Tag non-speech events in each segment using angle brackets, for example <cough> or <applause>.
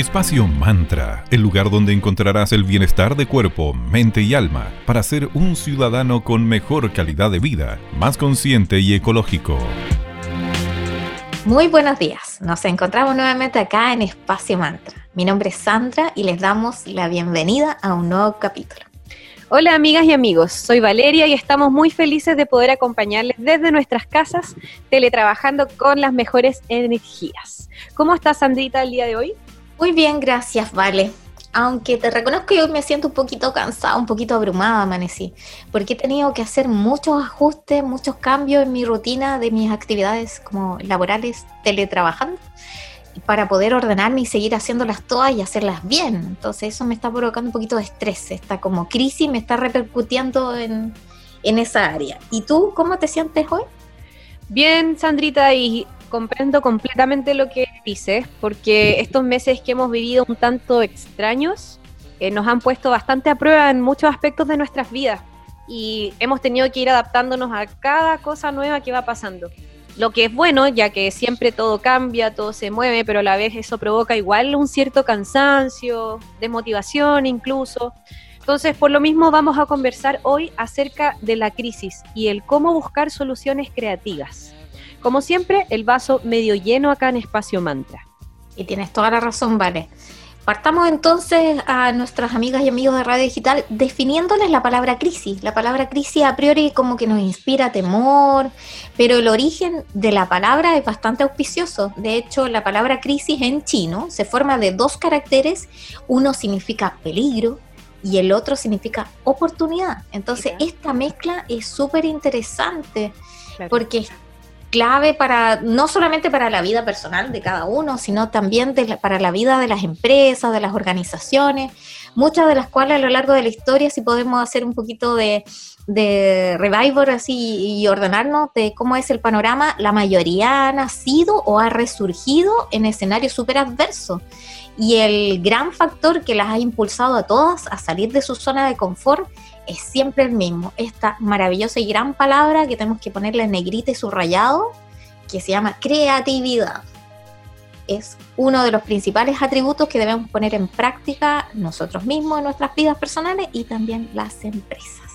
Espacio Mantra, el lugar donde encontrarás el bienestar de cuerpo, mente y alma para ser un ciudadano con mejor calidad de vida, más consciente y ecológico. Muy buenos días, nos encontramos nuevamente acá en Espacio Mantra. Mi nombre es Sandra y les damos la bienvenida a un nuevo capítulo. Hola amigas y amigos, soy Valeria y estamos muy felices de poder acompañarles desde nuestras casas, teletrabajando con las mejores energías. ¿Cómo estás Sandrita el día de hoy? Muy bien, gracias, Vale. Aunque te reconozco que hoy me siento un poquito cansada, un poquito abrumada, amanecí, porque he tenido que hacer muchos ajustes, muchos cambios en mi rutina de mis actividades como laborales, teletrabajando, para poder ordenarme y seguir haciéndolas todas y hacerlas bien. Entonces eso me está provocando un poquito de estrés, esta como crisis me está repercutiendo en, en esa área. ¿Y tú cómo te sientes hoy? Bien, Sandrita, y comprendo completamente lo que dices, porque estos meses que hemos vivido un tanto extraños eh, nos han puesto bastante a prueba en muchos aspectos de nuestras vidas y hemos tenido que ir adaptándonos a cada cosa nueva que va pasando. Lo que es bueno, ya que siempre todo cambia, todo se mueve, pero a la vez eso provoca igual un cierto cansancio, desmotivación incluso. Entonces, por lo mismo vamos a conversar hoy acerca de la crisis y el cómo buscar soluciones creativas. Como siempre, el vaso medio lleno acá en Espacio Mantra. Y tienes toda la razón, Vale. Partamos entonces a nuestras amigas y amigos de Radio Digital definiéndoles la palabra crisis. La palabra crisis a priori como que nos inspira temor, pero el origen de la palabra es bastante auspicioso. De hecho, la palabra crisis en chino se forma de dos caracteres. Uno significa peligro y el otro significa oportunidad. Entonces, esta mezcla es súper interesante porque clave para, no solamente para la vida personal de cada uno, sino también para la vida de las empresas, de las organizaciones, muchas de las cuales a lo largo de la historia, si podemos hacer un poquito de, de así y ordenarnos de cómo es el panorama, la mayoría ha nacido o ha resurgido en escenarios súper adversos. Y el gran factor que las ha impulsado a todas a salir de su zona de confort es siempre el mismo, esta maravillosa y gran palabra que tenemos que ponerle en negrita y subrayado, que se llama creatividad. Es uno de los principales atributos que debemos poner en práctica nosotros mismos en nuestras vidas personales y también las empresas.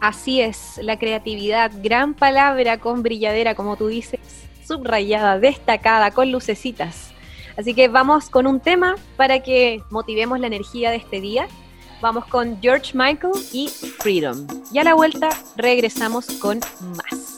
Así es, la creatividad, gran palabra con brilladera, como tú dices, subrayada, destacada, con lucecitas. Así que vamos con un tema para que motivemos la energía de este día Vamos con George Michael y Freedom. Y a la vuelta regresamos con más.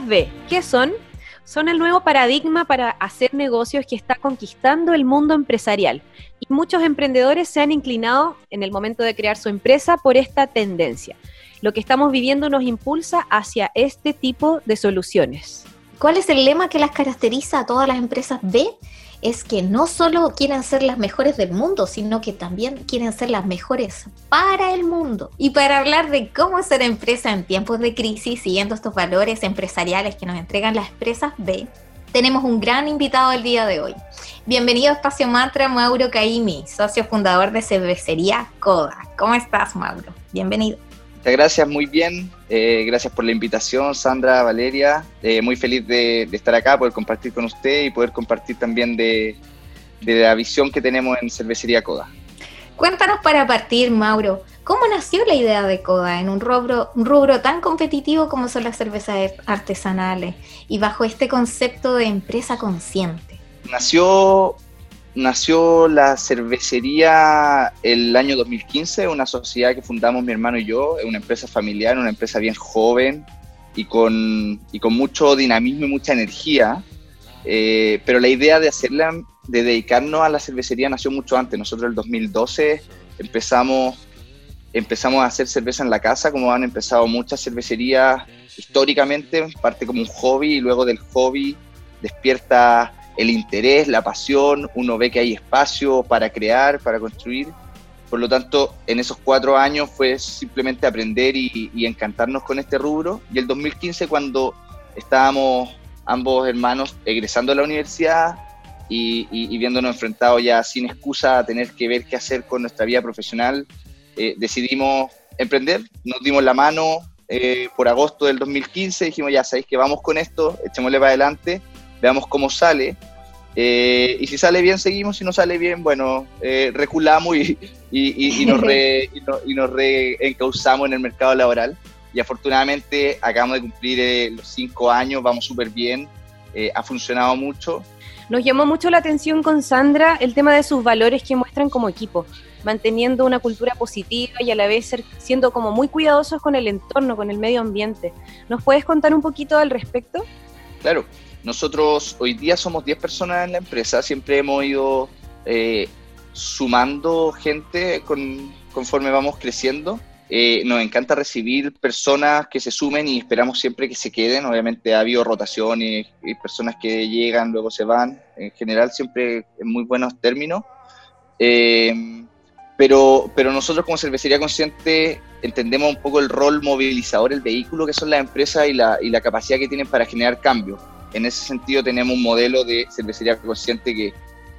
B, ¿qué son? Son el nuevo paradigma para hacer negocios que está conquistando el mundo empresarial. Y muchos emprendedores se han inclinado en el momento de crear su empresa por esta tendencia. Lo que estamos viviendo nos impulsa hacia este tipo de soluciones. ¿Cuál es el lema que las caracteriza a todas las empresas B? Es que no solo quieren ser las mejores del mundo, sino que también quieren ser las mejores para el mundo. Y para hablar de cómo ser empresa en tiempos de crisis, siguiendo estos valores empresariales que nos entregan las empresas B, tenemos un gran invitado el día de hoy. Bienvenido a Espacio Mantra, Mauro Caimi, socio fundador de cervecería Coda. ¿Cómo estás, Mauro? Bienvenido. Muchas gracias, muy bien. Eh, gracias por la invitación, Sandra, Valeria. Eh, muy feliz de, estar acá, poder compartir con usted y poder compartir también de, la visión que tenemos en Cervecería Coda. Cuéntanos para partir, Mauro, ¿cómo nació la idea de Coda en un rubro, un rubro tan competitivo como son las cervezas artesanales y bajo este concepto de empresa consciente? Nació nació la cervecería el año 2015, una sociedad que fundamos mi hermano y yo, una empresa familiar, una empresa bien joven y con, y con mucho dinamismo y mucha energía. Eh, pero la idea de hacerla, de dedicarnos a la cervecería nació mucho antes. Nosotros en el 2012 empezamos, empezamos a hacer cerveza en la casa, como han empezado muchas cervecerías históricamente, parte como un hobby y luego del hobby despierta el interés, la pasión, uno ve que hay espacio para crear, para construir. Por lo tanto, en esos cuatro años fue simplemente aprender y, encantarnos con este rubro. Y el 2015, cuando estábamos ambos hermanos egresando a la universidad y, viéndonos enfrentados ya sin excusa a tener que ver qué hacer con nuestra vida profesional, eh, decidimos emprender, nos dimos la mano eh, por agosto del 2015, dijimos ya sabéis que vamos con esto, echémosle para adelante veamos cómo sale. Eh, y si sale bien, seguimos. Si no sale bien, bueno, eh, reculamos y, y, nos re, y, nos reencauzamos en el mercado laboral. Y afortunadamente acabamos de cumplir eh, los cinco años, vamos súper bien, ha funcionado mucho. Nos llamó mucho la atención con Sandra el tema de sus valores que muestran como equipo, manteniendo una cultura positiva y a la vez siendo como muy cuidadosos con el entorno, con el medio ambiente. ¿Nos puedes contar un poquito al respecto? Claro, nosotros hoy día somos 10 personas en la empresa, siempre hemos ido eh, sumando gente conforme vamos creciendo. Eh, nos encanta recibir personas que se sumen y esperamos siempre que se queden. Obviamente ha habido rotaciones y personas que llegan, luego se van. En general siempre en muy buenos términos. Eh, pero, pero nosotros como cervecería consciente entendemos un poco el rol movilizador, el vehículo que son las empresas y la, y la capacidad que tienen para generar cambios en ese sentido tenemos un modelo de cervecería consciente que,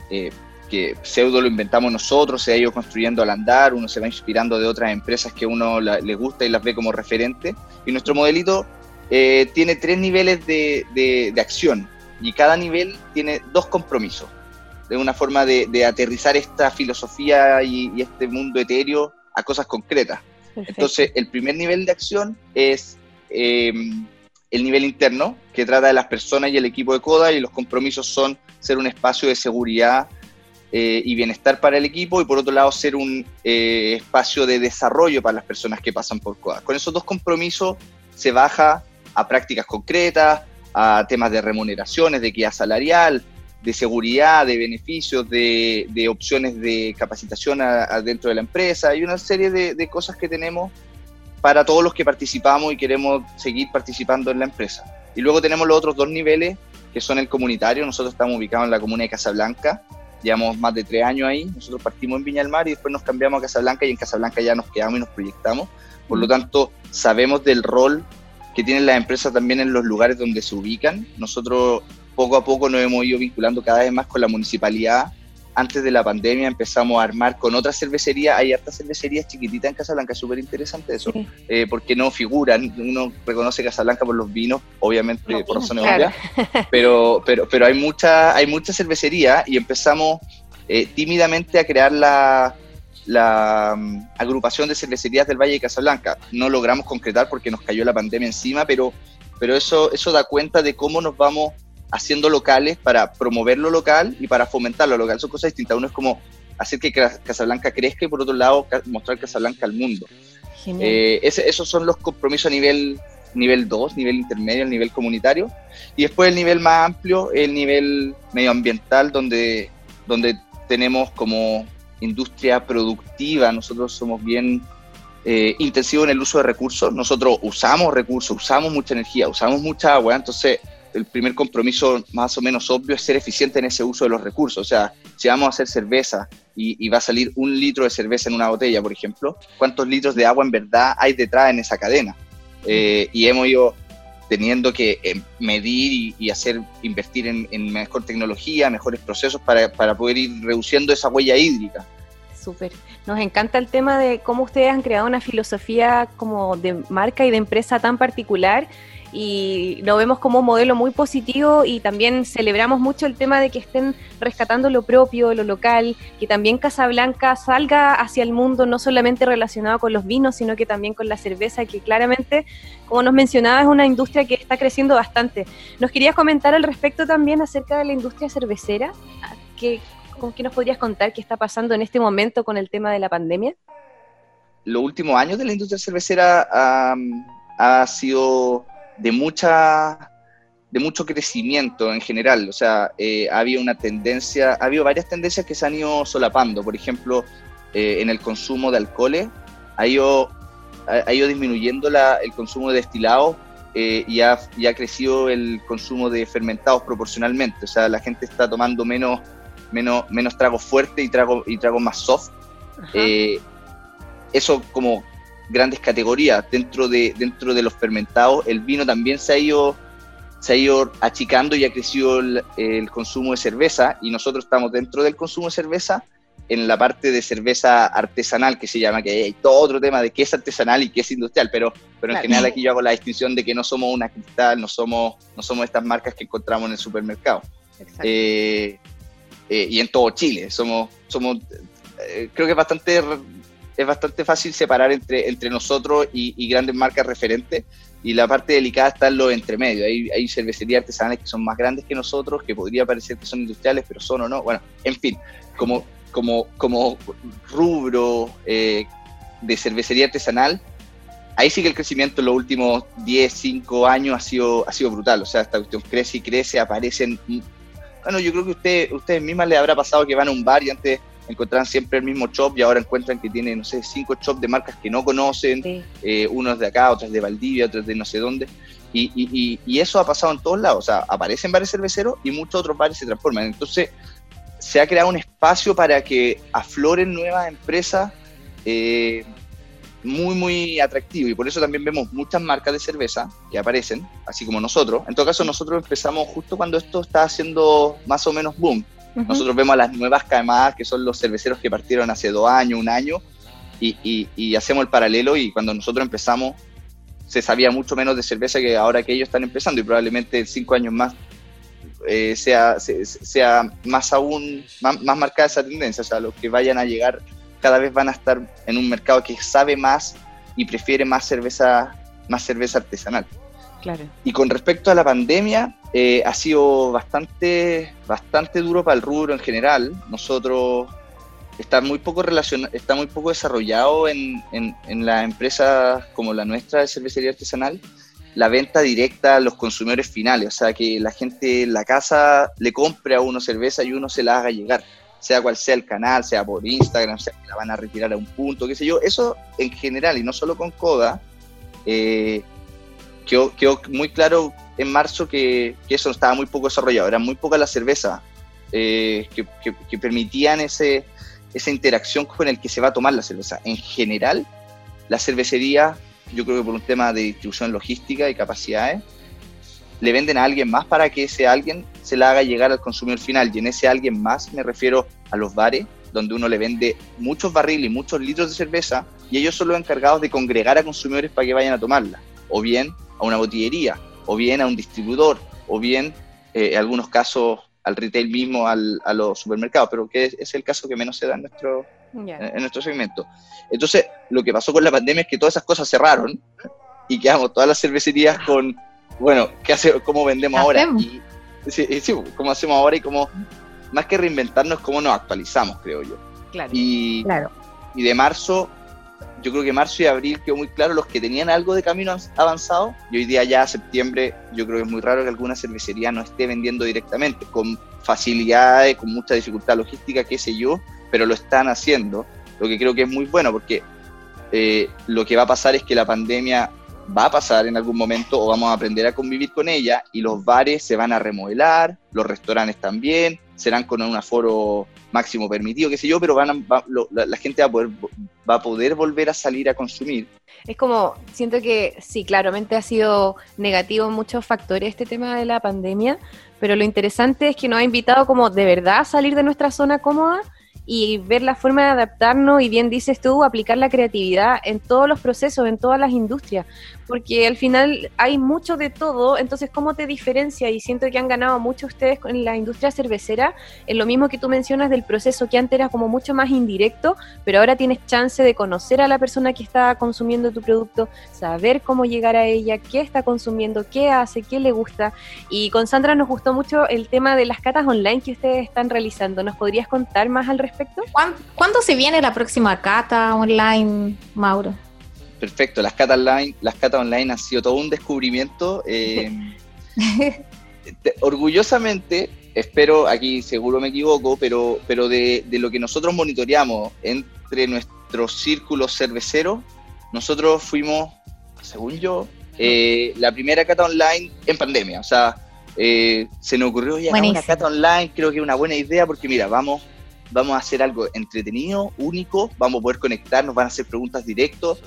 eh, que pseudo lo inventamos nosotros, se ha ido construyendo al andar, uno se va inspirando de otras empresas que uno le gusta y las ve como referente. Y nuestro modelito eh, tiene tres niveles de, de, acción y cada nivel tiene dos compromisos. De una forma de, aterrizar esta filosofía y, este mundo etéreo a cosas concretas. Entonces, el primer nivel de acción es eh, el nivel interno, que trata de las personas y el equipo de CODA, y los compromisos son ser un espacio de seguridad eh, y bienestar para el equipo, y por otro lado ser un eh, espacio de desarrollo para las personas que pasan por CODA. Con esos dos compromisos se baja a prácticas concretas, a temas de remuneraciones, de equidad salarial, de seguridad, de beneficios, de, opciones de capacitación dentro de la empresa, y una serie de cosas que tenemos para todos los que participamos y queremos seguir participando en la empresa. Y luego tenemos los otros dos niveles, que son el comunitario. Nosotros estamos ubicados en la comuna de Casablanca, llevamos más de tres años ahí. Nosotros partimos en Viña del Mar y después nos cambiamos a Casablanca y en Casablanca ya nos quedamos y nos proyectamos. Por lo tanto, sabemos del rol que tienen las empresas también en los lugares donde se ubican. Nosotros poco a poco nos hemos ido vinculando cada vez más con la municipalidad antes de la pandemia empezamos a armar con otras cervecerías, hay hartas cervecerías chiquititas en Casablanca, es súper interesante eso, eh, porque no figuran, uno reconoce Casablanca por los vinos, obviamente por razones obvias, pero, pero, pero hay mucha, hay mucha cervecería y empezamos eh, tímidamente a crear la, la mm, agrupación de cervecerías del Valle de Casablanca. No logramos concretar porque nos cayó la pandemia encima, pero, pero eso, eso da cuenta de cómo nos vamos haciendo locales para promover lo local y para fomentar lo local. Son cosas distintas. Uno es como hacer que Casablanca crezca y por otro lado mostrar Casablanca al mundo. Eh, esos son los compromisos a nivel nivel 2, nivel intermedio, el nivel comunitario. Y después el nivel más amplio, el nivel medioambiental, donde, donde tenemos como industria productiva, nosotros somos bien eh, intensivos en el uso de recursos, nosotros usamos recursos, usamos mucha energía, usamos mucha agua, entonces el primer compromiso más o menos obvio es ser eficiente en ese uso de los recursos. O sea, si vamos a hacer cerveza y, va a salir un litro de cerveza en una botella, por ejemplo, ¿cuántos litros de agua en verdad hay detrás en esa cadena? Eh, y hemos ido teniendo que eh, medir y, hacer, invertir en, mejor tecnología, mejores procesos para, para poder ir reduciendo esa huella hídrica. Súper. Nos encanta el tema de cómo ustedes han creado una filosofía como de marca y de empresa tan particular y lo vemos como un modelo muy positivo y también celebramos mucho el tema de que estén rescatando lo propio, lo local, que también Casablanca salga hacia el mundo no solamente relacionado con los vinos, sino que también con la cerveza, que claramente, como nos mencionaba, es una industria que está creciendo bastante. ¿Nos querías comentar al respecto también acerca de la industria cervecera? ¿Qué, ¿Con qué nos podrías contar qué está pasando en este momento con el tema de la pandemia? Los últimos años de la industria cervecera ha sido de mucha de mucho crecimiento en general, o sea, eh, ha habido una tendencia, ha habido varias tendencias que se han ido solapando, por ejemplo, eh, en el consumo de alcoholes, ha ido, ha, ido disminuyendo la, el consumo de destilados eh, y, ha, y, ha, crecido el consumo de fermentados proporcionalmente, o sea, la gente está tomando menos, menos, menos tragos fuertes y tragos y trago más soft. eso como grandes categorías. Dentro de, dentro de los fermentados, el vino también se ha ido, se ha ido achicando y ha crecido el, consumo de cerveza y nosotros estamos dentro del consumo de cerveza en la parte de cerveza artesanal que se llama, que hay todo otro tema de qué es artesanal y qué es industrial, pero, pero en general aquí yo hago la distinción de que no somos una cristal, no somos, no somos estas marcas que encontramos en el supermercado. Eh, eh, y en todo Chile, somos, somos eh, creo que es bastante es bastante fácil separar entre, entre nosotros y, grandes marcas referentes. Y la parte delicada está en lo entremedio. Hay, hay cervecerías artesanales que son más grandes que nosotros, que podría parecer que son industriales, pero son o no. Bueno, en fin, como, como, como rubro eh, de cervecería artesanal, ahí sí que el crecimiento en los últimos 10, 5 años ha sido, ha sido brutal. O sea, esta cuestión crece y crece, aparecen. Bueno, yo creo que usted, ustedes mismas les habrá pasado que van a un bar y antes encontraban siempre el mismo shop y ahora encuentran que tiene, no sé, cinco shops de marcas que no conocen, eh, unos de acá, otros de Valdivia, otros de no sé dónde. Y, y, y, eso ha pasado en todos lados. O sea, aparecen bares cerveceros y muchos otros bares se transforman. Entonces, se ha creado un espacio para que afloren nuevas empresas eh, muy, muy atractivo. Y por eso también vemos muchas marcas de cerveza que aparecen, así como nosotros. En todo caso, nosotros empezamos justo cuando esto está haciendo más o menos boom. Nosotros vemos a las nuevas camadas, que son los cerveceros que partieron hace dos años, un año, y, hacemos el paralelo y cuando nosotros empezamos se sabía mucho menos de cerveza que ahora que ellos están empezando y probablemente en cinco años más eh, sea, sea más aún, más, más, marcada esa tendencia, o sea, los que vayan a llegar cada vez van a estar en un mercado que sabe más y prefiere más cerveza, más cerveza artesanal. Y con respecto a la pandemia, eh, ha sido bastante, bastante duro para el rubro en general. Nosotros está muy poco está muy poco desarrollado en, en, las empresas como la nuestra de cervecería artesanal la venta directa a los consumidores finales, o sea, que la gente en la casa le compre a uno cerveza y uno se la haga llegar, sea cual sea el canal, sea por Instagram, sea que la van a retirar a un punto, qué sé yo, eso en general y no solo con Coda, eh, quedó, muy claro en marzo que, eso estaba muy poco desarrollado, era muy poca la cerveza eh, que, permitían ese, esa interacción con el que se va a tomar la cerveza. En general, la cervecería, yo creo que por un tema de distribución logística y capacidades, le venden a alguien más para que ese alguien se la haga llegar al consumidor final. Y en ese alguien más me refiero a los bares, donde uno le vende muchos barriles y muchos litros de cerveza y ellos son los encargados de congregar a consumidores para que vayan a tomarla. O bien a una botillería, o bien a un distribuidor, o bien, eh, en algunos casos, al retail mismo, al, a los supermercados, pero que es, el caso que menos se da en nuestro, en nuestro segmento. Entonces, lo que pasó con la pandemia es que todas esas cosas cerraron y quedamos todas las cervecerías con, bueno, ¿qué hace, ¿cómo vendemos ahora? Y, sí, sí, ¿cómo hacemos ahora? Y cómo, más que reinventarnos, cómo nos actualizamos, creo yo. Claro. Y, claro. y de marzo yo creo que marzo y abril quedó muy claro los que tenían algo de camino avanzado y hoy día ya septiembre yo creo que es muy raro que alguna cervecería no esté vendiendo directamente con facilidades, con mucha dificultad logística, qué sé yo, pero lo están haciendo, lo que creo que es muy bueno porque eh, lo que va a pasar es que la pandemia va a pasar en algún momento o vamos a aprender a convivir con ella y los bares se van a remodelar, los restaurantes también, serán con un aforo máximo permitido, qué sé yo, pero van la, gente va a, poder, va a poder volver a salir a consumir. Es como, siento que sí, claramente ha sido negativo en muchos factores este tema de la pandemia, pero lo interesante es que nos ha invitado como de verdad a salir de nuestra zona cómoda y ver la forma de adaptarnos y bien dices tú, aplicar la creatividad en todos los procesos, en todas las industrias, porque al final hay mucho de todo, entonces ¿cómo te diferencia? Y siento que han ganado mucho ustedes en la industria cervecera, en lo mismo que tú mencionas del proceso que antes era como mucho más indirecto, pero ahora tienes chance de conocer a la persona que está consumiendo tu producto, saber cómo llegar a ella, qué está consumiendo, qué hace, qué le gusta. Y con Sandra nos gustó mucho el tema de las catas online que ustedes están realizando. ¿Nos podrías contar más al respecto? ¿Cuándo se viene la próxima cata online, Mauro? Perfecto, las catas online, las catas online han sido todo un descubrimiento. Eh, <laughs> orgullosamente, espero, aquí seguro me equivoco, pero, pero de, lo que nosotros monitoreamos entre nuestros círculos cerveceros, nosotros fuimos, según yo, eh, la primera cata online en pandemia. O sea, eh, se nos ocurrió ya una cata online, creo que es una buena idea porque mira, vamos, vamos a hacer algo entretenido, único, vamos a poder conectarnos, van a hacer preguntas directos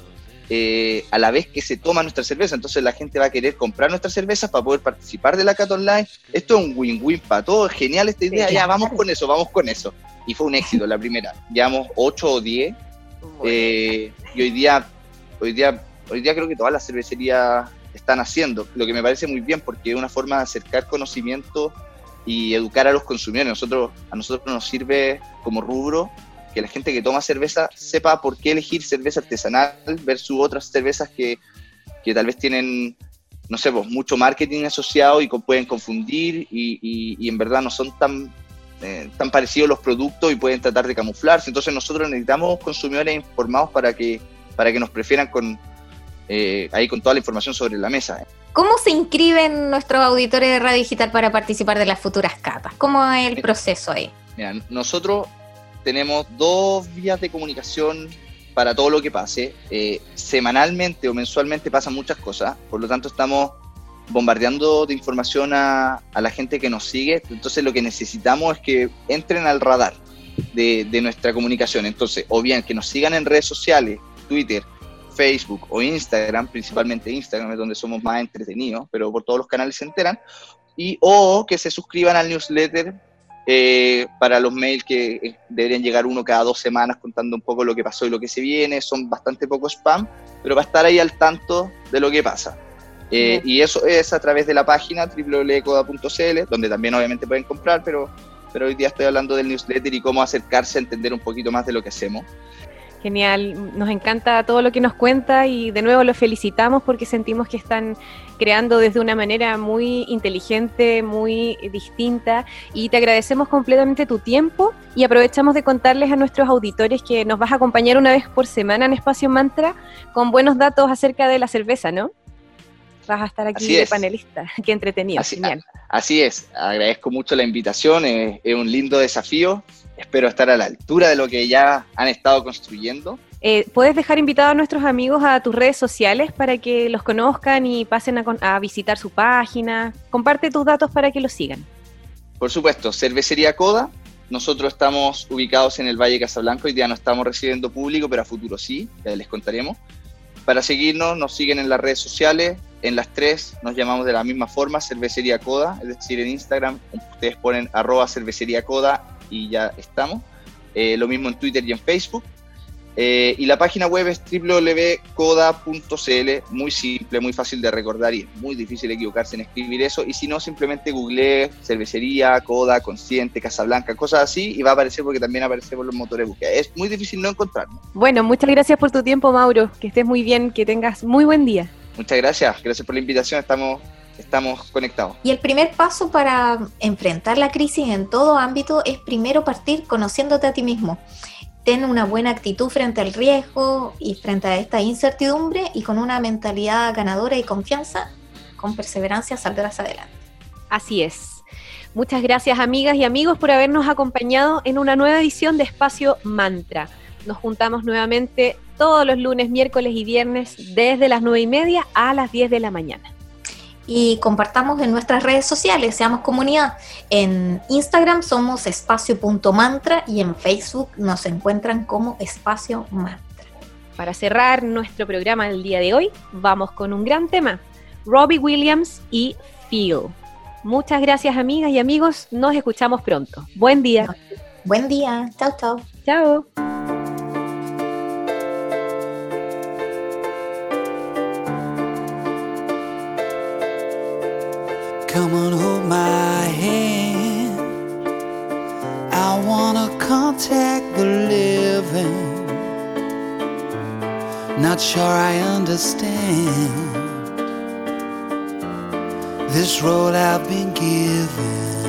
eh, a la vez que se toma nuestra cerveza. Entonces la gente va a querer comprar nuestras cervezas para poder participar de la Cat Online. Esto es un win-win para todos. Genial esta idea. ya, vamos con eso, vamos con eso. Y fue un éxito la primera. Llevamos 8 o 10. Eh, y hoy día, hoy día, hoy día creo que todas las cervecerías están haciendo, lo que me parece muy bien porque es una forma de acercar conocimiento y educar a los consumidores. Nosotros, a nosotros nos sirve como rubro que la gente que toma cerveza sepa por qué elegir cerveza artesanal versus otras cervezas que, que tal vez tienen, no sé, pues, mucho marketing asociado y pueden confundir y, en verdad no son tan, eh, tan parecidos los productos y pueden tratar de camuflarse. Entonces nosotros necesitamos consumidores informados para que, para que nos prefieran con, eh, ahí con toda la información sobre la mesa. ¿Cómo se inscriben nuestros auditores de Radio Digital para participar de las futuras capas? ¿Cómo es el proceso ahí? Mira, nosotros tenemos dos vías de comunicación para todo lo que pase. Eh, semanalmente o mensualmente pasan muchas cosas, por lo tanto estamos bombardeando de información a, la gente que nos sigue. Entonces lo que necesitamos es que entren al radar de, de nuestra comunicación. Entonces, o bien que nos sigan en redes sociales, Twitter, Facebook o Instagram, principalmente Instagram es donde somos más entretenidos, pero por todos los canales se enteran, y o que se suscriban al newsletter eh, para los mails que eh, deberían llegar uno cada dos semanas contando un poco lo que pasó y lo que se viene, son bastante poco spam, pero va a estar ahí al tanto de lo que pasa. Eh, y eso es a través de la página www.coda.cl, donde también obviamente pueden comprar, pero, pero hoy día estoy hablando del newsletter y cómo acercarse a entender un poquito más de lo que hacemos. Genial, nos encanta todo lo que nos cuenta y de nuevo lo felicitamos porque sentimos que están creando desde una manera muy inteligente, muy distinta y te agradecemos completamente tu tiempo y aprovechamos de contarles a nuestros auditores que nos vas a acompañar una vez por semana en Espacio Mantra con buenos datos acerca de la cerveza, ¿no? Vas a estar aquí de panelista, <laughs> qué entretenido, así, genial. así es, agradezco mucho la invitación, es un lindo desafío espero estar a la altura de lo que ya han estado construyendo. Eh, ¿Puedes dejar invitados a nuestros amigos a tus redes sociales para que los conozcan y pasen a, visitar su página? Comparte tus datos para que los sigan. Por supuesto, Cervecería Coda. Nosotros estamos ubicados en el Valle Casablanca. Hoy día no estamos recibiendo público, pero a futuro sí, ya les contaremos. Para seguirnos, nos siguen en las redes sociales. En las tres nos llamamos de la misma forma, Cervecería Coda, es decir, en Instagram ustedes ponen arroba cervecería coda y ya estamos. Eh, lo mismo en Twitter y en Facebook. Eh, y la página web es www.coda.cl, muy simple, muy fácil de recordar y es muy difícil equivocarse en escribir eso. Y si no, simplemente googleé cervecería, Coda, Consciente, Casablanca, cosas así, y va a aparecer porque también aparece por los motores de búsqueda. Es muy difícil no encontrarnos. Bueno, muchas gracias por tu tiempo, Mauro. Que estés muy bien, que tengas muy buen día. Muchas gracias, gracias por la invitación. Estamos estamos conectados. Y el primer paso para enfrentar la crisis en todo ámbito es primero partir conociéndote a ti mismo. ten una buena actitud frente al riesgo y frente a esta incertidumbre y con una mentalidad ganadora y confianza, con perseverancia saldrás adelante. Así es. Muchas gracias amigas y amigos por habernos acompañado en una nueva edición de Espacio Mantra. Nos juntamos nuevamente todos los lunes, miércoles y viernes desde las nueve y media a las 10 de la mañana y compartamos en nuestras redes sociales, seamos comunidad. En Instagram somos espacio.mantra y en Facebook nos encuentran como espacio mantra. Para cerrar nuestro programa del día de hoy, vamos con un gran tema, Robbie Williams y Feel. Muchas gracias amigas y amigos, nos escuchamos pronto. Buen día. Buen día, chao, chao. Chao. Come on, hold my hand. I wanna contact the living. Not sure I understand this road I've been given.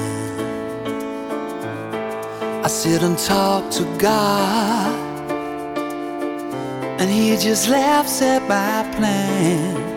I sit and talk to God, and He just laughs at my plans.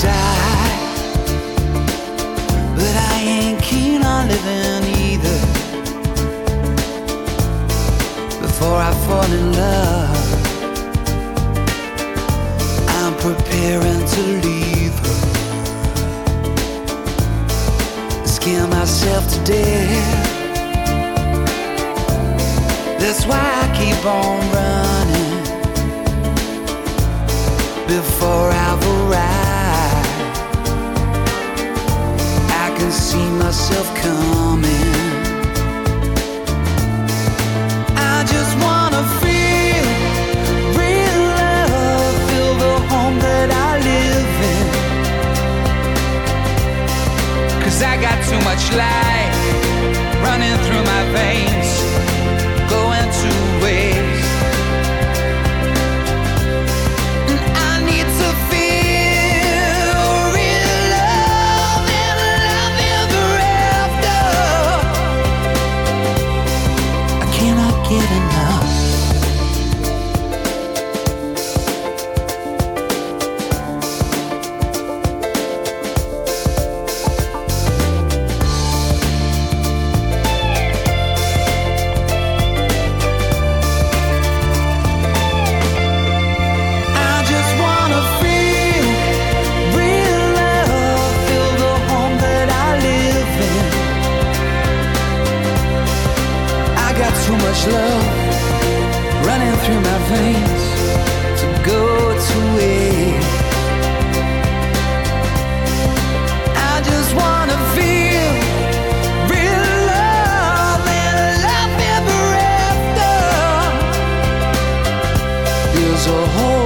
Die. But I ain't keen on living either. Before I fall in love, I'm preparing to leave her. Scare myself to death. That's why I keep on running before I've arrived. can see myself coming. I just wanna feel real love, feel the home that I live in. Cause I got too much life running through my veins, so whole